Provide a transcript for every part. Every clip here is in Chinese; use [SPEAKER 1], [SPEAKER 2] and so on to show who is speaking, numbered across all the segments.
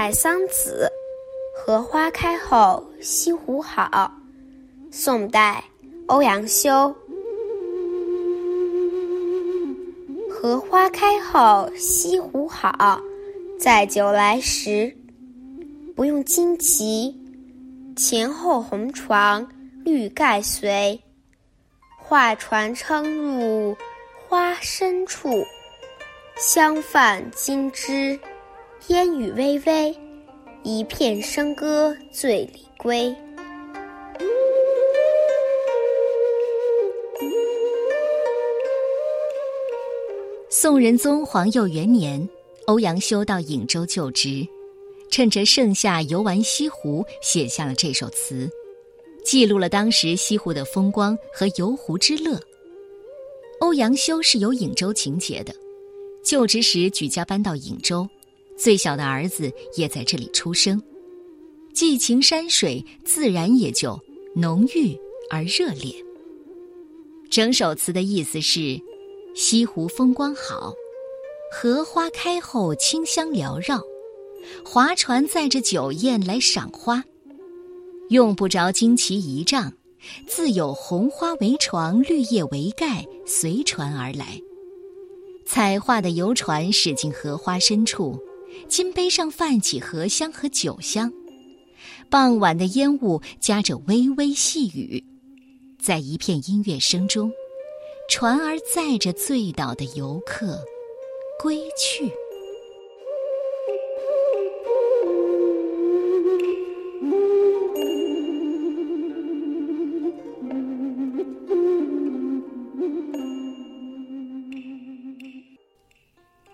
[SPEAKER 1] 采桑子，荷花开后西湖好。宋代，欧阳修。荷花开后西湖好，载酒来时。不用旌旗，前后红床绿盖随。画船撑入花深处，香泛金枝，烟雨微微，一片笙歌醉里归。
[SPEAKER 2] 宋仁宗皇佑元年，欧阳修到颍州就职，趁着盛夏游玩西湖，写下了这首词，记录了当时西湖的风光和游湖之乐。欧阳修是有颍州情节的，就职时举家搬到颍州，最小的儿子也在这里出生，寄情山水，自然也就浓郁而热烈。整首词的意思是。西湖风光好，荷花开后清香缭绕，划船载着酒宴来赏花，用不着旌旗仪仗，自有红花为床，绿叶为盖，随船而来。彩画的游船驶进荷花深处，金杯上泛起荷香和酒香，傍晚的烟雾夹着微微细雨，在一片音乐声中。船儿载着醉倒的游客归去。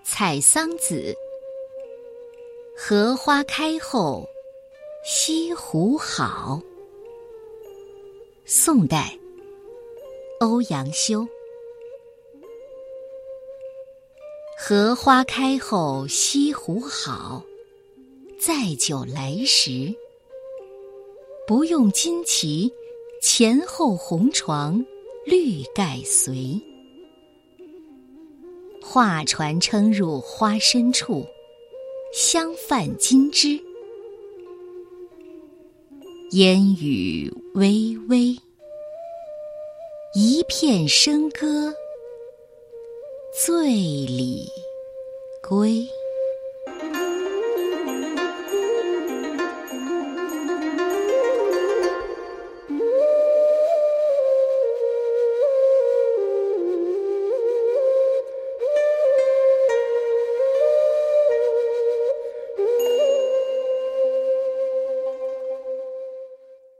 [SPEAKER 2] 采桑子，荷花开后西湖好。宋代，欧阳修。荷花开后西湖好，载酒来时。不用金旗，前后红床绿盖随。画船撑入花深处，香泛金枝。烟雨微微，一片笙歌。醉里归。